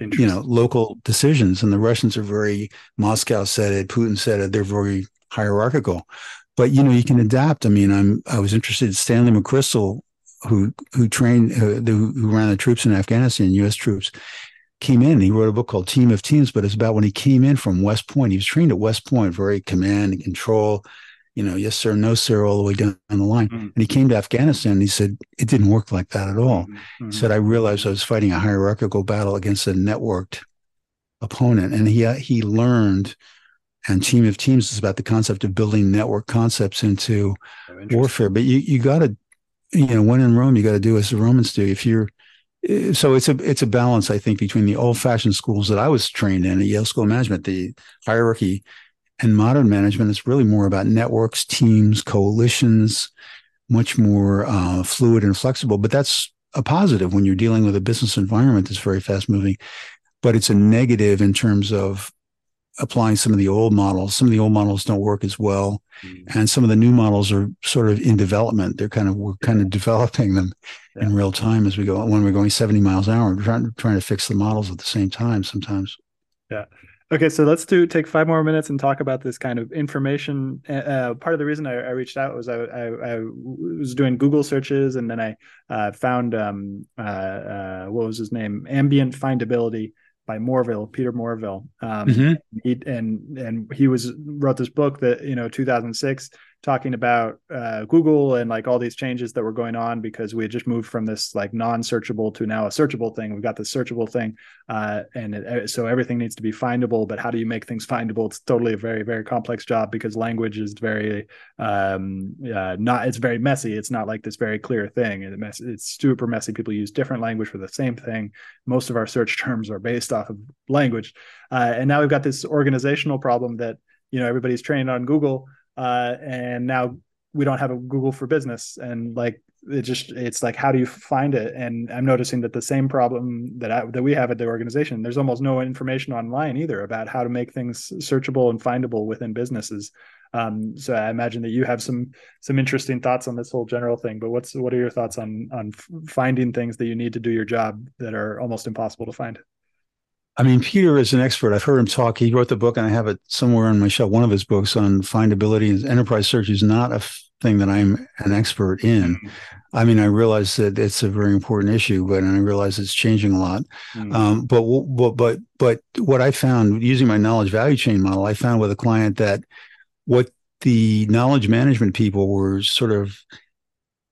you know local decisions and the Russians are very Moscow said it Putin said it they're very hierarchical but you know you can adapt I mean I'm I was interested in Stanley McChrystal who who trained uh, who, who ran the troops in Afghanistan US troops came in he wrote a book called Team of Teams but it's about when he came in from West Point he was trained at West Point very command and control you know, yes sir, no sir, all the way down the line. Mm-hmm. And he came to Afghanistan and he said, it didn't work like that at all. Mm-hmm. He said, I realized I was fighting a hierarchical battle against a networked opponent. And he, uh, he learned, and Team of Teams is about the concept of building network concepts into oh, warfare. But you, you got to, you know, when in Rome, you got to do as the Romans do. If you're, eh, so it's a it's a balance, I think, between the old fashioned schools that I was trained in at Yale School of Management, the hierarchy and modern management is really more about networks, teams, coalitions, much more uh, fluid and flexible. But that's a positive when you're dealing with a business environment that's very fast moving. But it's a negative in terms of applying some of the old models. Some of the old models don't work as well, mm-hmm. and some of the new models are sort of in development. They're kind of we're kind of developing them yeah. in real time as we go. When we're going 70 miles an hour, we're trying trying to fix the models at the same time sometimes. Yeah. Okay, so let's do take five more minutes and talk about this kind of information. Uh, uh part of the reason I, I reached out was I, I, I, was doing Google searches and then I uh, found um, uh, uh, what was his name, ambient findability by Morville, Peter Morville. Um, mm-hmm. he, and and he was wrote this book that you know 2006 talking about uh, Google and like all these changes that were going on because we had just moved from this like non-searchable to now a searchable thing. We've got this searchable thing, uh, and it, uh, so everything needs to be findable. But how do you make things findable? It's totally a very very complex job because language is very um, uh, not. It's very messy. It's not like this very clear thing. It's, it's super messy. People use different language for the same thing. Most of our search terms are based off of language, uh, and now we've got this organizational problem that you know everybody's trained on Google uh, and now we don't have a Google for Business, and like it just it's like how do you find it? And I'm noticing that the same problem that I, that we have at the organization, there's almost no information online either about how to make things searchable and findable within businesses. Um, so I imagine that you have some some interesting thoughts on this whole general thing. But what's what are your thoughts on on finding things that you need to do your job that are almost impossible to find? I mean, Peter is an expert. I've heard him talk. He wrote the book, and I have it somewhere on my shelf. One of his books on findability and enterprise search is not a thing that I'm an expert in. Mm-hmm. I mean, I realize that it's a very important issue, but I realize it's changing a lot. Mm-hmm. Um, but but but but what I found using my knowledge value chain model, I found with a client that what the knowledge management people were sort of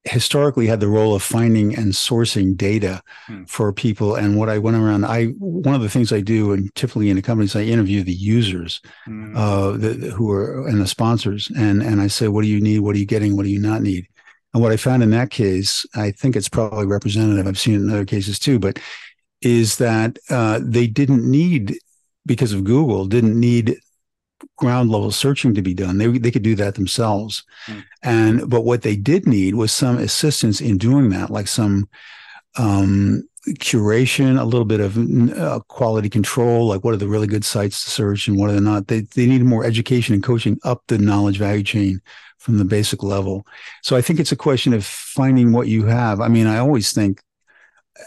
historically had the role of finding and sourcing data hmm. for people. And what I went around, I one of the things I do, and typically in the companies, I interview the users hmm. uh, the, who are and the sponsors, and and I say, what do you need? What are you getting? What do you not need? And what I found in that case, I think it's probably representative. I've seen it in other cases too, but is that uh, they didn't need because of Google didn't need ground level searching to be done. They they could do that themselves, mm. and but what they did need was some assistance in doing that, like some um, curation, a little bit of uh, quality control, like what are the really good sites to search and what are they not. They they need more education and coaching up the knowledge value chain from the basic level. So I think it's a question of finding what you have. I mean, I always think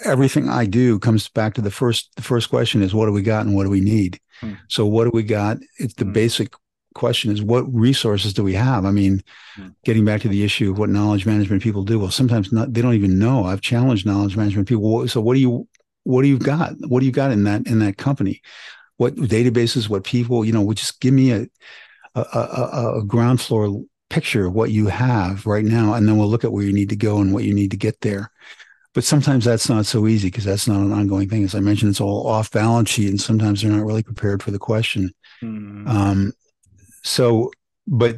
everything I do comes back to the first the first question is what do we got and what do we need? Hmm. So what do we got? It's the hmm. basic question is what resources do we have? I mean, hmm. getting back to the issue of what knowledge management people do. Well, sometimes not, they don't even know. I've challenged knowledge management people. So what do you what do you got? What do you got in that in that company? What databases? What people? You know, would just give me a a, a, a ground floor picture of what you have right now, and then we'll look at where you need to go and what you need to get there. But sometimes that's not so easy because that's not an ongoing thing. As I mentioned, it's all off balance sheet, and sometimes they're not really prepared for the question. Mm. Um, so, but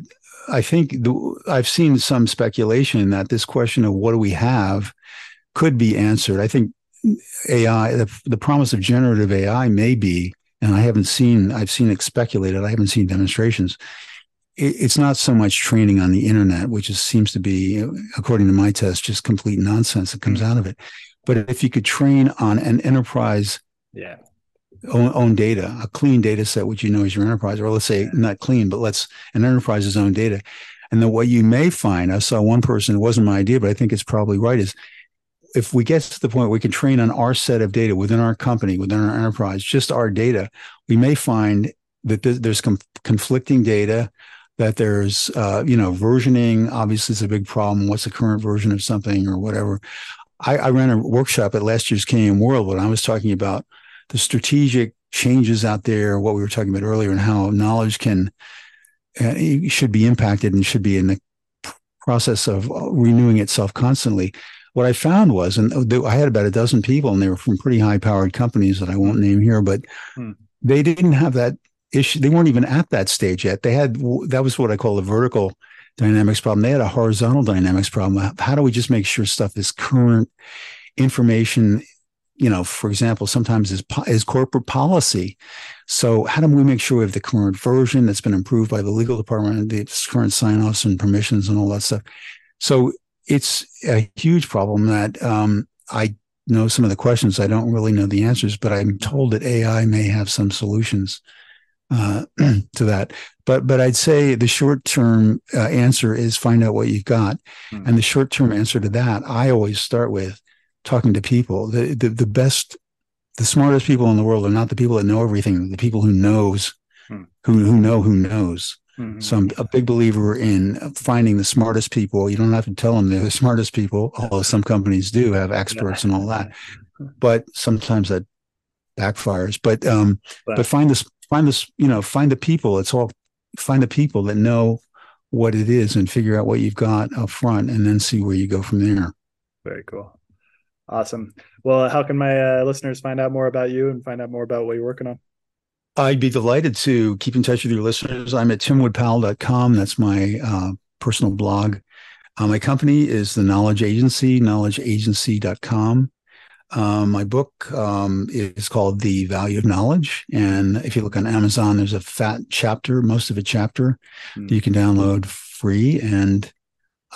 I think the, I've seen some speculation that this question of what do we have could be answered. I think AI, the, the promise of generative AI may be, and I haven't seen, I've seen it speculated. I haven't seen demonstrations it's not so much training on the internet, which is, seems to be, according to my test, just complete nonsense that comes mm-hmm. out of it. But if you could train on an enterprise yeah. own, own data, a clean data set, which you know is your enterprise, or let's say yeah. not clean, but let's an enterprise's own data. And then what you may find, I saw one person, it wasn't my idea, but I think it's probably right, is if we get to the point where we can train on our set of data within our company, within our enterprise, just our data, we may find that there's conflicting data that there's uh, you know versioning obviously is a big problem. What's the current version of something or whatever? I, I ran a workshop at last year's KM World when I was talking about the strategic changes out there what we were talking about earlier and how knowledge can uh, should be impacted and should be in the process of renewing itself constantly. What I found was, and I had about a dozen people, and they were from pretty high powered companies that I won't name here, but hmm. they didn't have that issue. They weren't even at that stage yet. They had that was what I call the vertical dynamics problem. They had a horizontal dynamics problem. How do we just make sure stuff is current information? You know, for example, sometimes is is corporate policy. So how do we make sure we have the current version that's been improved by the legal department, the current sign offs and permissions and all that stuff? So it's a huge problem that um, I know some of the questions. I don't really know the answers, but I'm told that AI may have some solutions uh, to that. But but I'd say the short term uh, answer is find out what you've got, mm-hmm. and the short term answer to that I always start with talking to people. The, the the best the smartest people in the world are not the people that know everything, the people who knows, hmm. who who know who knows. Mm-hmm. So I'm a big believer in finding the smartest people. You don't have to tell them they're the smartest people, although some companies do have experts and all that. But sometimes that backfires. But um, but, but find this, find this, you know, find the people. It's all find the people that know what it is and figure out what you've got up front, and then see where you go from there. Very cool. Awesome. Well, how can my uh, listeners find out more about you and find out more about what you're working on? I'd be delighted to keep in touch with your listeners. I'm at timwoodpowell.com. That's my uh, personal blog. Uh, my company is the Knowledge Agency, knowledgeagency.com. Um, my book um, is called The Value of Knowledge. And if you look on Amazon, there's a fat chapter, most of a chapter mm-hmm. you can download free. And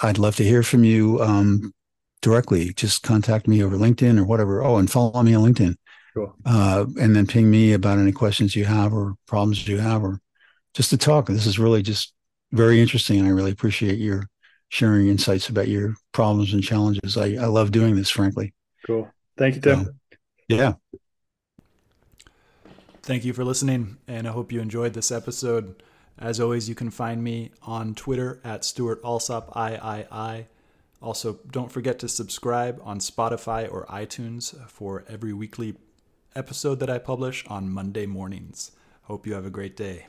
I'd love to hear from you um, directly. Just contact me over LinkedIn or whatever. Oh, and follow me on LinkedIn. Cool. Uh, and then ping me about any questions you have or problems you have or just to talk. This is really just very interesting. And I really appreciate your sharing insights about your problems and challenges. I, I love doing this, frankly. Cool. Thank you, Tim. Um, yeah. Thank you for listening, and I hope you enjoyed this episode. As always, you can find me on Twitter at Stewart Alsop III. Also, don't forget to subscribe on Spotify or iTunes for every weekly episode that I publish on Monday mornings. Hope you have a great day.